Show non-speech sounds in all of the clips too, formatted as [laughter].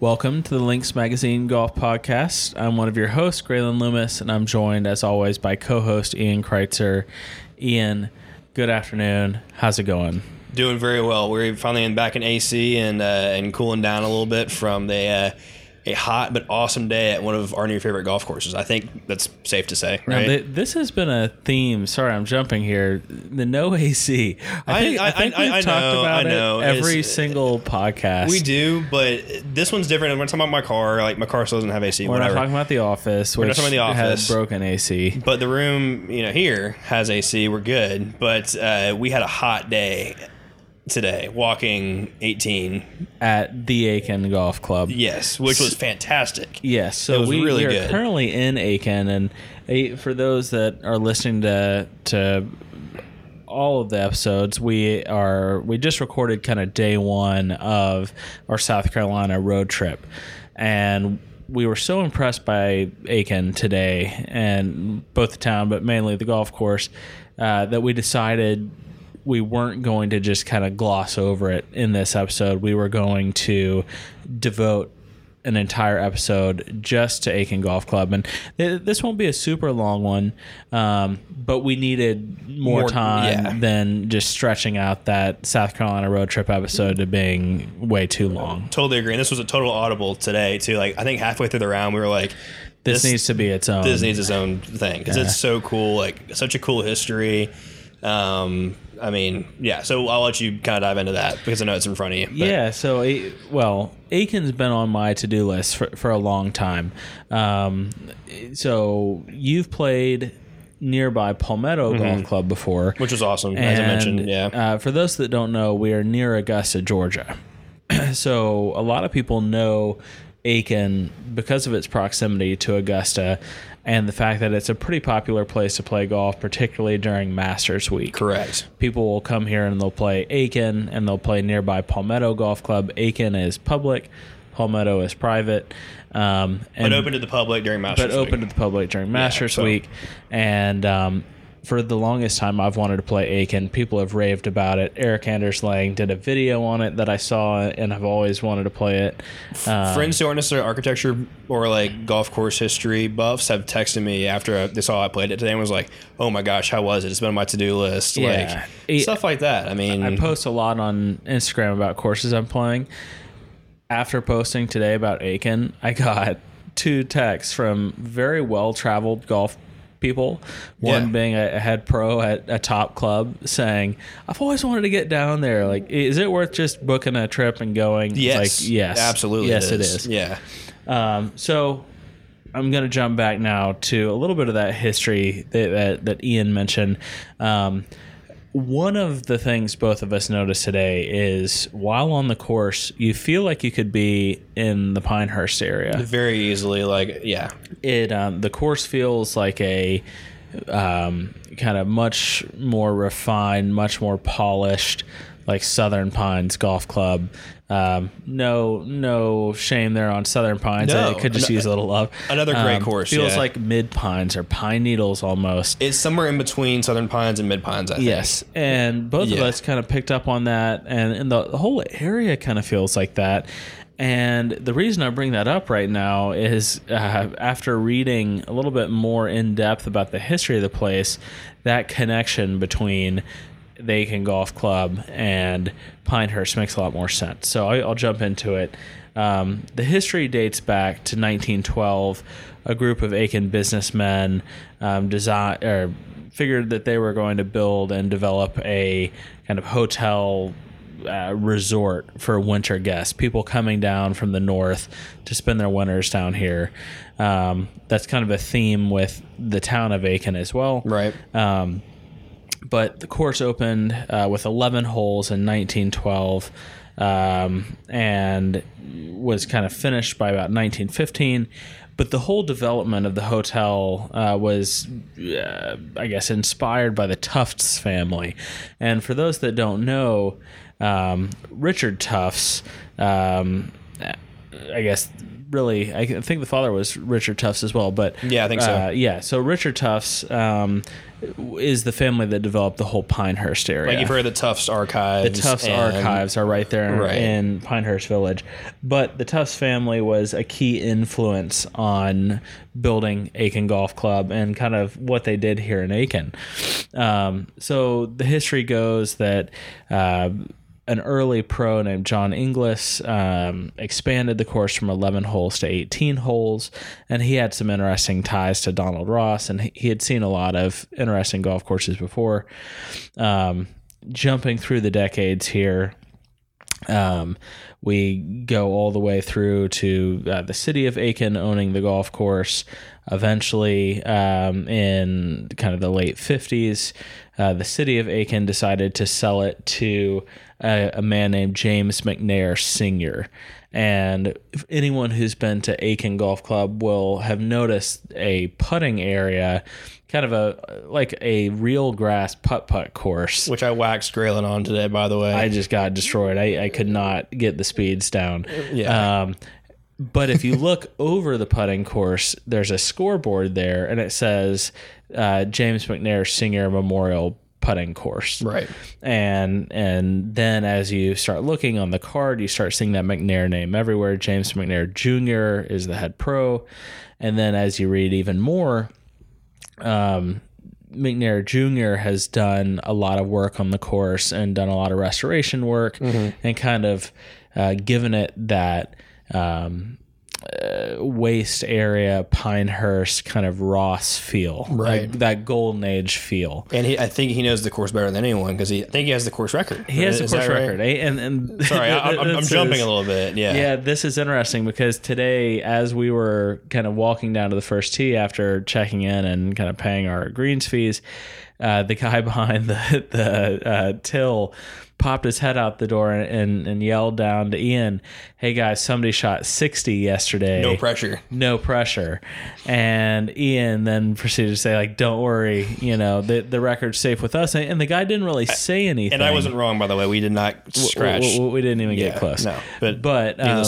Welcome to the Links Magazine Golf Podcast. I'm one of your hosts, Graylyn Loomis, and I'm joined, as always, by co host Ian Kreitzer. Ian, good afternoon. How's it going? Doing very well. We're finally in, back in AC and uh, and cooling down a little bit from the uh, a hot but awesome day at one of our new favorite golf courses. I think that's safe to say, right? th- this has been a theme. Sorry, I'm jumping here. The no AC. I I- think, I, I- think I- we've I talked know, about know. it every It's- single podcast. we do, but this one's different. We're talking about my car. Like my car still doesn't have AC. We're whatever. not talking about the office, We're not talking about the office. had broken AC. but the room, you know, here has AC. We're good. But uh, we had a hot day today, walking 18. at the Aiken Golf Club. Yes, which was fantastic. Yes, so It was we, really we are good. currently in Aiken, and for those that are listening to to all of the episodes, we are we just recorded kind of day one of our South Carolina road trip, and we were so impressed by Aiken today, and both the town, but mainly the golf course, uh, that we decided we weren't going to just kind of gloss over it in this episode. We were going to devote an entire episode just to Aiken Golf Club, and th- this won't be a super long one, um, but we needed more, More- time yeah. than just stretching out that South Carolina road trip episode to being way too long. Totally agree. And this was a total audible today too. Like I think halfway through the round, we were like, This, needs to be its own. this needs its own thing because it's so cool. Like such a cool history. Um, I mean, yeah. So I'll let you kind of dive into that because I know it's in front of you. but- Yeah, so well, Aiken's been on my to-do list for, for a long time. Um, so you've played nearby Palmetto Golf Club before, which was awesome, as I mentioned. Yeah. Uh, for those that don't know, we are near Augusta, Georgia. [clears throat] so a lot of people know Aiken because of its proximity to Augusta and the fact that it's a pretty popular place to play golf, particularly during Masters Week Correct. people will come here and they'll play Aiken and they'll play nearby Palmetto Golf Club. Aiken is public, Palmetto is private. Um, and, But open to the public during Masters. but open to the public during Masters so- Week. And um, for the longest time, I've wanted to play Aiken. People have raved about it. Erik Anders Lang did a video on it that I saw, and I've always wanted to play it. Um, Friends who aren't necessarily architecture or like golf course history buffs have texted me after they saw I played it today and was like, "Oh my gosh, how was it? It's been on my to do list." Yeah. Like It- stuff like that. I mean, I post a lot on Instagram about courses I'm playing. After posting today about Aiken, I got [laughs] two texts from very well traveled golf people. One Yeah. being a, head pro at a top club saying, I've always wanted to get down there. Like, is it worth just booking a trip and going? Yes, Like, yes. absolutely, Yes, it is. Yeah, Um, so I'm going to jump back now to a little bit of that history that, that, that Ian mentioned. Um, one of the things both of us noticed today is while on the course, you feel like you could be in the Pinehurst area. very easily. Like, yeah, It um, the course feels like a um, kind of much more refined, much more polished, like Southern Pines Golf Club. Um, no, no shame there on Southern Pines. No. it could just Ano- use a little love. another great Um, course, Feels yeah. like Mid Pines or Pine Needles almost. it's somewhere in between Southern Pines and Mid Pines. I think. Yes, and both of us kind of picked up on that, and, and the, whole area kind of feels like that. And the reason I bring that up right now is uh, after reading a little bit more in depth about the history of the place, that connection between Aiken Golf Club and Pinehurst makes a lot more sense. So I, I'll jump into it. Um, the history dates back to 1912. A group of Aiken businessmen um, design or figured that they were going to build and develop a kind of hotel uh, resort for winter guests, people coming down from the north to spend their winters down here. Um, that's kind of a theme with the town of Aiken as well. Right. Um, but the course opened uh, with 11 holes in 1912. um, and was kind of finished by about 1915. But the whole development of the hotel uh, was, uh, I guess, inspired by the Tufts family. And for those that don't know, um, Richard Tufts, um, I guess, really, I think the father was Richard Tufts as well. But Yeah, I think so. uh, yeah, so Richard Tufts um, is the family that developed the whole Pinehurst area. Like you've heard of the Tufts archives. The Tufts and- archives are right there Right. in Pinehurst Village. But the Tufts family was a key influence on building Aiken Golf Club and kind of what they did here in Aiken. Um, so the history goes that. Uh, an early pro named John Inglis um, expanded the course from 11 holes to 18 holes, and he had some interesting ties to Donald Ross, and he- had seen a lot of interesting golf courses before. Um, jumping through the decades here, um, we go all the way through to uh, the city of Aiken owning the golf course. Eventually, um, in kind of the late 50s, uh, the city of Aiken decided to sell it to a, a man named James McNair Sr. And if anyone who's been to Aiken Golf Club will have noticed a putting area, kind of a like a real grass putt putt course. Which I waxed Graylyn on today, by the way. I just got destroyed. I, I could not get the speeds down. Yeah. Um, but if you look [laughs] over the putting course, there's a scoreboard there, and it says uh, James McNair Senior Memorial Putting Course. right. And and then as you start looking on the card, you start seeing that McNair name everywhere. James McNair Jr. is the head pro, and then as you read even more, um, McNair Jr. has done a lot of work on the course and done a lot of restoration work and kind of uh, given it that um, uh, waste area, Pinehurst kind of Ross feel, Right. Like that golden age feel. And he, I think he knows the course better than anyone because he, I think he has the course record. He has Is course that right? record, eh? and and [laughs] Sorry, I, I'm, I'm [laughs] jumping is- a little bit. Yeah. Yeah, this is interesting because today, as we were kind of walking down to the first tee after checking in and kind of paying our greens fees, uh, the guy [laughs] behind the the uh, till popped his head out the door and, and yelled down to Ian, "Hey guys, somebody shot 60 yesterday. No pressure. no pressure." And Ian then proceeded to say, "Like, don't worry, you know the the record's safe with us." And the guy didn't really say anything. And I wasn't wrong, by the way. We did not scratch. We, we- we didn't even Yeah, get close. no, but but um,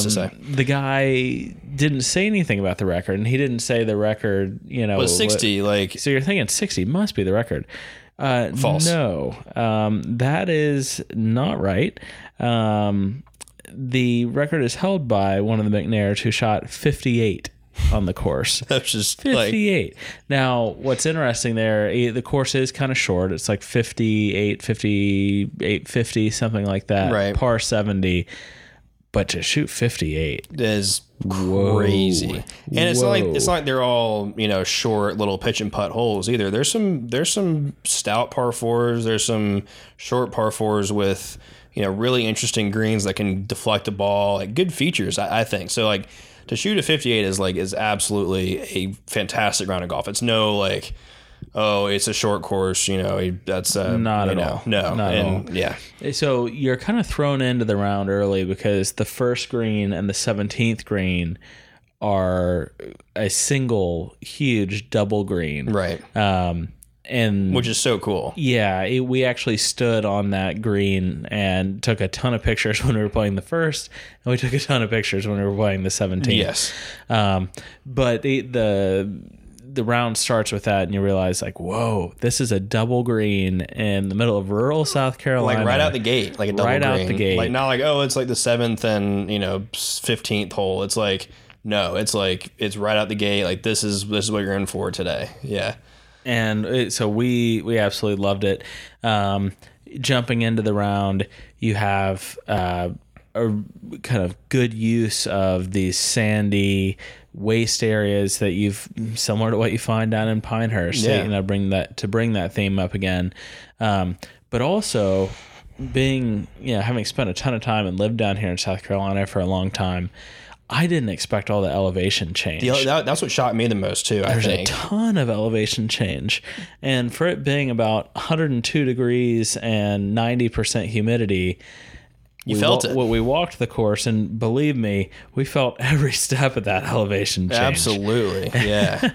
the guy didn't say anything about the record, and he didn't say the record. You know, But 60, like, So you're thinking 60 must be the record. Uh, False. No, um, that is not right. Um, the record is held by one of the McNairs who shot 58 on the course. [laughs] that's just like, 58. now, what's interesting there, eh, the course is kind of short. It's like 58, 58, 50, something like that. Right. Par 70. But to shoot 58, is Whoa. crazy. And it's not like it's like they're all you know short little pitch and putt holes either. There's some there's some stout par fours. There's some short par fours with you know really interesting greens that can deflect a ball. Like good features, I, I think. So like to shoot a 58 is like is absolutely a fantastic round of golf. It's no like. Oh, it's a short course, you know. That's uh, Not at know, all. No, Not at and yeah, So you're kind of thrown into the round early because the first green and the 17th green are a single huge double green. right. Um, and Which is so cool. yeah, it, we actually stood on that green and took a ton of pictures [laughs] when we were playing the first, and we took a ton of pictures when we were playing the 17th. Yes. Um, but the, the the round starts with that, and you realize like, whoa, this is a double green in the middle of rural South Carolina. like right out the gate, like a double Right out the gate. Like not like oh, it's like the seventh and you know fifteenth hole. It's like no, it's like it's right out the gate. Like this is this is what you're in for today. Yeah, and it, so we we absolutely loved it. Um, jumping into the round, you have uh, a kind of good use of these sandy waste areas that you've similar to what you find down in Pinehurst. Yeah. You know, bring that to bring that theme up again, um, but also being you know having spent a ton of time and lived down here in South Carolina for a long time. I didn't expect all the elevation change. The- that, that's what shocked me the most too. I There's a ton of elevation change. And for it being about 102 degrees and 90% humidity, You we felt wa- it. Well, we walked the course, and believe me, we felt [laughs] every step of that elevation change. Absolutely. [laughs] Yeah.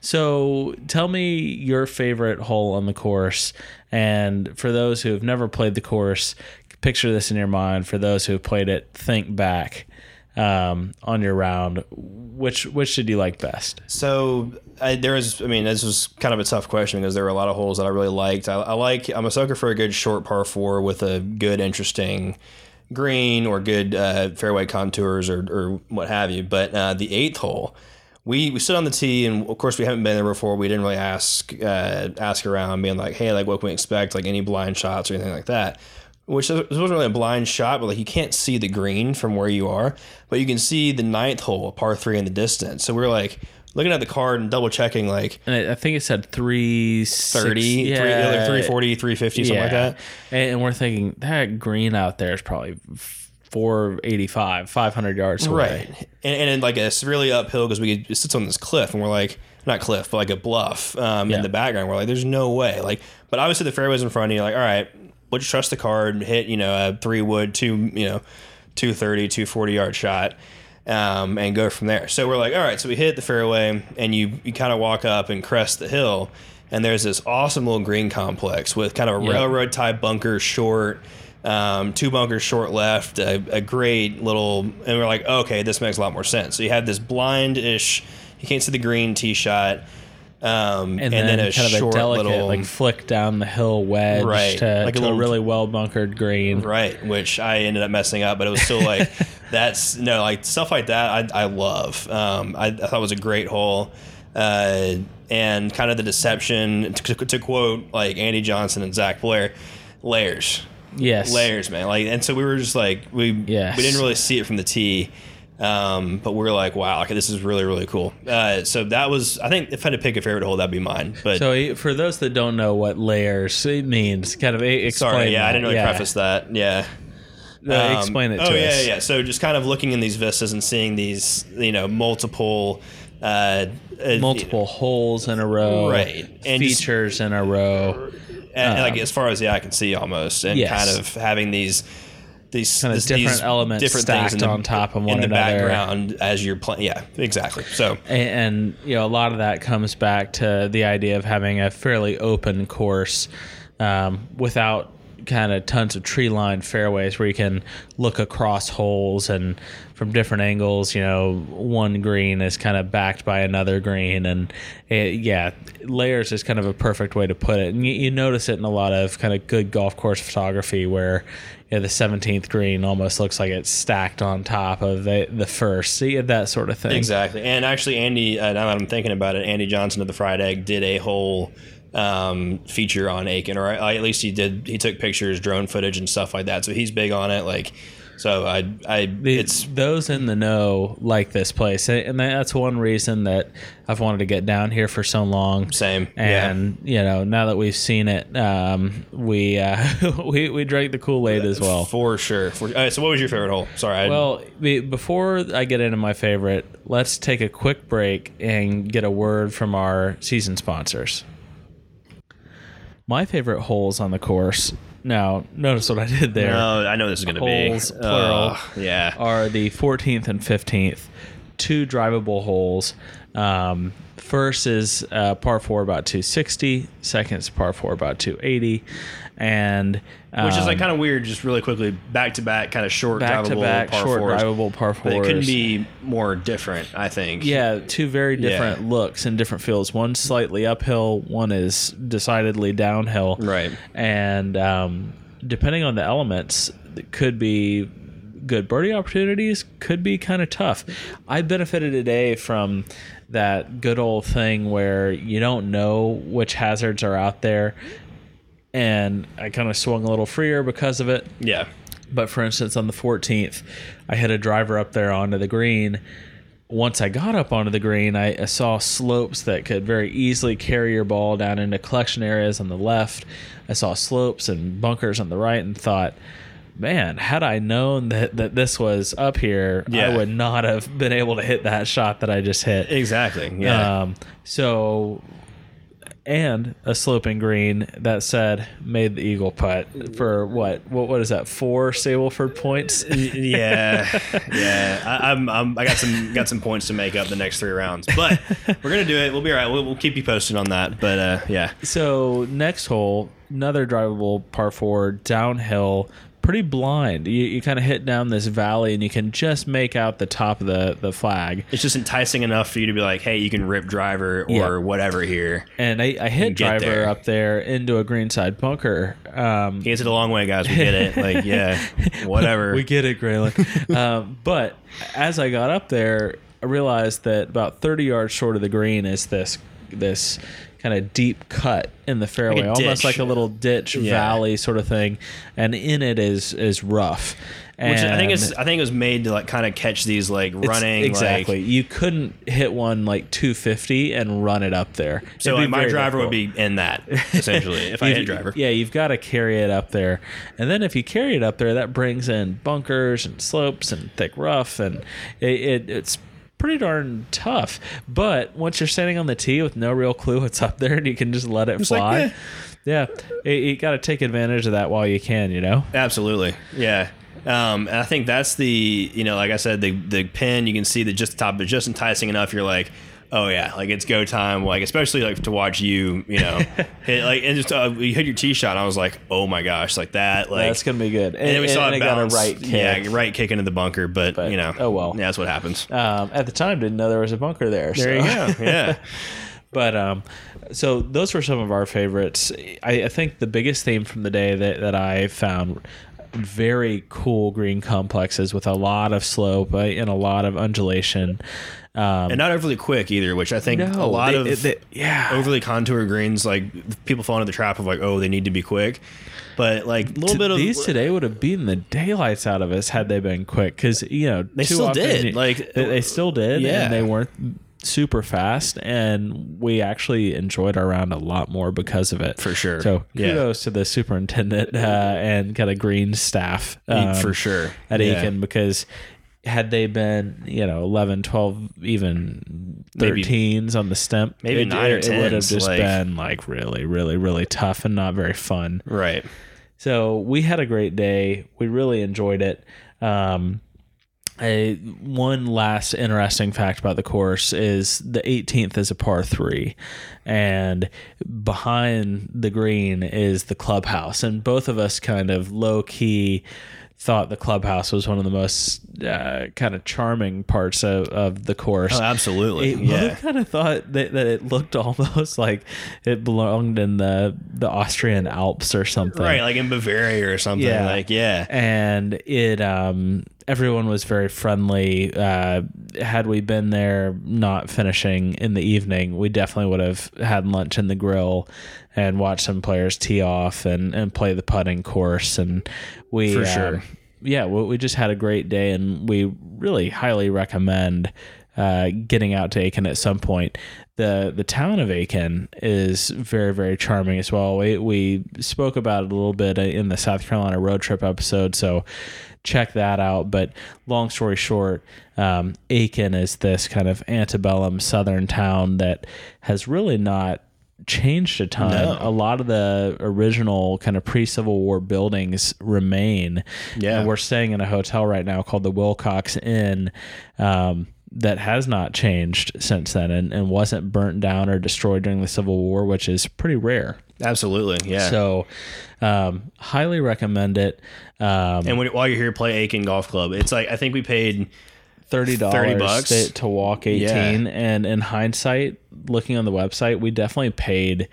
So tell me your favorite hole on the course. And for those who have never played the course, picture this in your mind. For those who have played it, think back um, on your round. Which which did you like best? So I, there was, I mean, this was kind of a tough question because there were a lot of holes that I really liked. I, I like, I'm a sucker for a good short par four with a good, interesting green or good uh, fairway contours or, or what have you. But uh, the eighth hole, we, we stood on the tee, and of course we haven't been there before. We didn't really ask uh, ask around, being like, hey, like what can we expect, like any blind shots or anything like that. Which this wasn't really a blind shot, but like you can't see the green from where you are, but you can see the ninth hole, a par three in the distance. So we are like looking at the card and double checking, like And I think it said 330, 30, yeah, three, like 340, 350, something like that. And, we're thinking that green out there is probably 485, 500 yards away. Right. And, and then like it's really uphill because we it sits on this cliff and we're like, not cliff, but like a bluff um, Yeah. in the background. We're like, there's no way. Like, but obviously the fairway's in front of you. Like, all right, we'll just trust the card and hit, you know, a three wood, two, you know, 230, 240 yard shot. Um, and go from there. So we're like, all right, so we hit the fairway and you, you kind of walk up and crest the hill. And there's this awesome little green complex with kind of a Yeah. railroad type bunker short, um, two bunkers short left, a, a great little, and we're like, okay, this makes a lot more sense. So you have this blind ish, you can't see the green tee shot, um, And, then, a kind of a delicate, little, like flick down the hill wedge Right. to, Like a little- a really well bunkered green. right, which I ended up messing up, but it was still like, [laughs] that's no, like stuff like that. I, I love. Um, I, I thought it was a great hole. Uh, and kind of the deception to, to quote like Andy Johnson and Zac Blair, layers. Yes. layers, man. Like, and so we were just like, we Yes. we didn't really see it from the tee, um, but we're like, wow, okay, this is really really cool. Uh, so that was, I think, if I had to pick a favorite hole, that'd be mine. But So for those that don't know what layers it means, kind of explain. sorry, yeah, I didn't really Yeah. preface that. Yeah. Uh, Um, explain it to oh, yeah, us. yeah. So just kind of looking in these vistas and seeing these, you know, multiple. Uh, uh, Multiple holes in a row, Right. And just- features in a row, and, like as far as the eye can see, almost, and Um, Yes. kind of having these these Kind of this- different these elements different stacked the, on top of one in the another. background as you're playing. Yeah, exactly. So and, and you know a lot of that comes back to the idea of having a fairly open course um, without kind of tons of tree lined fairways where you can look across holes and from different angles you know one green is kind of backed by another green and it, yeah layers is kind of a perfect way to put it. And you, you notice it in a lot of kind of good golf course photography where you know, the 17th green almost looks like it's stacked on top of the, the first. See that sort of thing. Exactly. And actually, Andy, uh, now that I'm thinking about it, Andy Johnson of the Fried Egg did a whole um, feature on Aiken, or at least he did. He took pictures, drone footage, and stuff like that. So he's big on it. Like, so I, I, The- it's those in the know like this place, and that's one reason that I've wanted to get down here for so long. Same, and you know, now that we've seen it, um, we uh, [laughs] we we drank the Kool Aid as well. for sure. For, all right, so, what was your favorite hole? Sorry. I, Well, before I get into my favorite, let's take a quick break and get a word from our season sponsors. My favorite holes on the course. Now, notice what I did there. no, I know this is going to be Holes, plural. Ugh, yeah. are the 14th and 15th, two drivable holes. Um, first is uh, par four about 260. Second is par four about 280, and um, Which is like kind of weird, just really quickly, back to back, kind of short, back to back short fours. drivable par But fours. it couldn't be more different, I think. Yeah, two very different Yeah. looks and different feels. One slightly uphill, one is decidedly downhill. Right. And um, depending on the elements, it could be good birdie opportunities, could be kind of tough. I benefited today from that good old thing where you don't know which hazards are out there. And I kind of swung a little freer because of it. Yeah. But for instance, on the 14th, I hit a driver up there onto the green. Once I got up onto the green, I, I saw slopes that could very easily carry your ball down into collection areas on the left. I saw slopes and bunkers on the right and thought, man, had I known that, that this was up here, I would not have been able to hit that shot that I just hit. Exactly. Yeah. Um, so and a sloping green that said made the eagle putt for what what what is that four Stableford points yeah, yeah. I, I'm, I'm, I got some got some points to make up the next three rounds, but we're gonna do it. We'll be all right. We'll, we'll keep you posted on that. But uh, yeah, so next hole another drivable par four downhill pretty blind you, you kind of hit down this valley and you can just make out the top of the the flag it's just enticing enough for you to be like, hey, you can rip driver or Yeah. whatever here. and I, I hit driver there. up there into a greenside bunker um, He gets it a long way, guys. We get it. Like, [laughs] yeah, whatever. We get it, Graylyn. [laughs] um, but as I got up there, I realized that about 30 yards short of the green is this this kind of deep cut in the fairway, a almost like a little ditch Yeah. valley sort of thing, and in it is is rough. Which I think And is I think it was made to like kind of catch these like running exactly. Like, you couldn't hit one like 250 and run it up there. so like, my driver would be in that essentially if I hit driver. Yeah, you've got to carry it up there. And then if you carry it up there, that brings in bunkers and slopes and thick rough, and it, it, it's pretty darn tough. But once you're standing on the tee with no real clue what's up there, and you can just let it like, fly. eh. Yeah, you, you got to take advantage of that while you can. You know. Absolutely, yeah. Um, and I think that's the you know, like I said, the the pin you can see that just the top, is just enticing enough. You're like, oh yeah, like it's go time. Like especially like to watch you, you know, [laughs] hit like and just uh, you hit your tee shot. And I was like, oh my gosh, like that. Like That's gonna be good. And, and then we saw and it it got a bounce. right kick. Yeah, right kick into the bunker, but, But, you know, oh well. yeah, that's what happens. Um, at the time, didn't know there was a bunker there. There so. you go. [laughs] Yeah. But um, so those were some of our favorites. I, I think the biggest theme from the day that, that I found very cool green complexes with a lot of slope uh, and a lot of undulation. Um, and not overly quick either, which I think a lot they- of they- yeah. overly contour greens, like people fall into the trap of like, oh, they need to be quick. But like a little T- bit of these today would have beaten the daylights out of us had they been quick because you know They still often did, like- they, they still did Yeah. and they weren't super fast and we actually enjoyed our round a lot more because of it For sure. so Yeah. kudos to the superintendent uh, and kind of green staff um, for sure. at Yeah. Aiken because had they been you know 11 12 even Maybe- 13s on the stem, maybe it, nine or it, it would have just like- been like really really really tough and not very fun Right. so we had a great day. We really enjoyed it. Um, a, one last interesting fact about the course is the 18th is a par three, and behind the green is the clubhouse. And both of us kind of low key thought the clubhouse was one of the most uh, kind of charming parts of, of the course. Oh, absolutely. It yeah. kind of thought that, that it looked [laughs] almost like it belonged in the the Austrian Alps or something. Right, like in Bavaria or something. Yeah. Like, yeah. And it um everyone was very friendly. Uh had we been there not finishing in the evening, we definitely would have had lunch in the grill and watched some players tee off and, and play the putting course and we For sure. yeah, we, we just had a great day, and we really highly recommend uh, getting out to Aiken at some point. the The town of Aiken is very, very charming as well. We we spoke about it a little bit in the South Carolina road trip episode, so check that out. But long story short, um, Aiken is this kind of antebellum southern town that has really not changed a ton. No. A lot of the original kind of pre Civil War buildings remain. Yeah. And we're staying in a hotel right now called the Willcox Inn. Um, that has not changed since then and, and wasn't burnt down or destroyed during the Civil War, which is pretty rare. Absolutely. Yeah. So, um, highly recommend it. Um, and when, while you're here, play Aiken Golf Club. It's like, I think we paid thirty dollars 30 bucks? to, to walk eighteen. And in hindsight, looking on the website, we definitely paid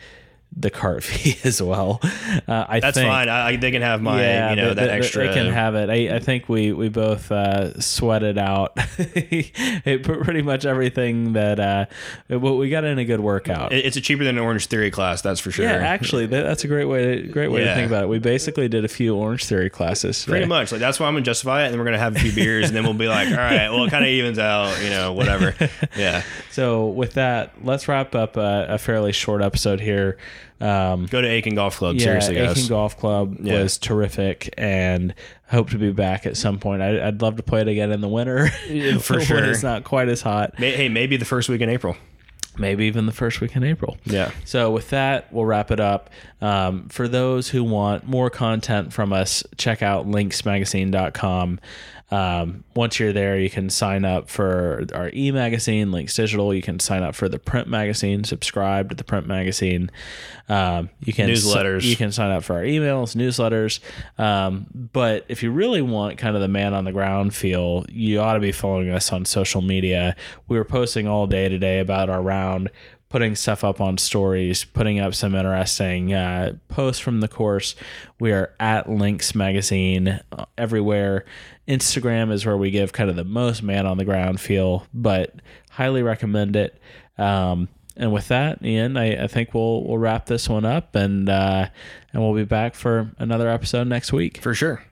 the cart [laughs] fee as well. Uh, I That's think. fine. I, I, they can have my, yeah, you know, they- that they- extra. They can have it. I, I think we we both uh, sweated out [laughs] it, pretty much everything that uh, well, we got in a good workout. It's a cheaper than an Orange Theory class, that's for sure. yeah, actually, that, that's a great way to great way to think about it. We basically did a few Orange Theory classes. Pretty today. much. Like that's why I'm gonna justify it, and then we're gonna have a few beers, and then we'll be like, all right, well, it kind of evens out, you know, whatever. [laughs] Yeah. So with that, let's wrap up a, a fairly short episode here. Um, Go to Aiken Golf Club. yeah, Seriously, guys. Aiken Golf Club Yeah. was terrific, and hope to be back at some point. I, I'd love to play it again in the winter, [laughs] for [laughs] when sure. it's not quite as hot. Hey, maybe the first week in April. maybe even the first week in April. Yeah. So with that, we'll wrap it up. Um, for those who want more content from us, check out linksmagazine.com. Um, once you're there, you can sign up for our e magazine, Links Digital. You can sign up for the print magazine, subscribe to the print magazine. Um, you can Newsletters. you can sign up for our emails, newsletters. Um, but if you really want kind of the man on the ground feel, you ought to be following us on social media. We were posting all day today about our round putting stuff up on stories, putting up some interesting uh, posts from the course. We are at Links Magazine uh, everywhere. Instagram is where we give kind of the most man on the ground feel, but highly recommend it. Um, and with that, Ian, I, I think we'll we'll wrap this one up, and uh, and we'll be back for another episode next week. For sure.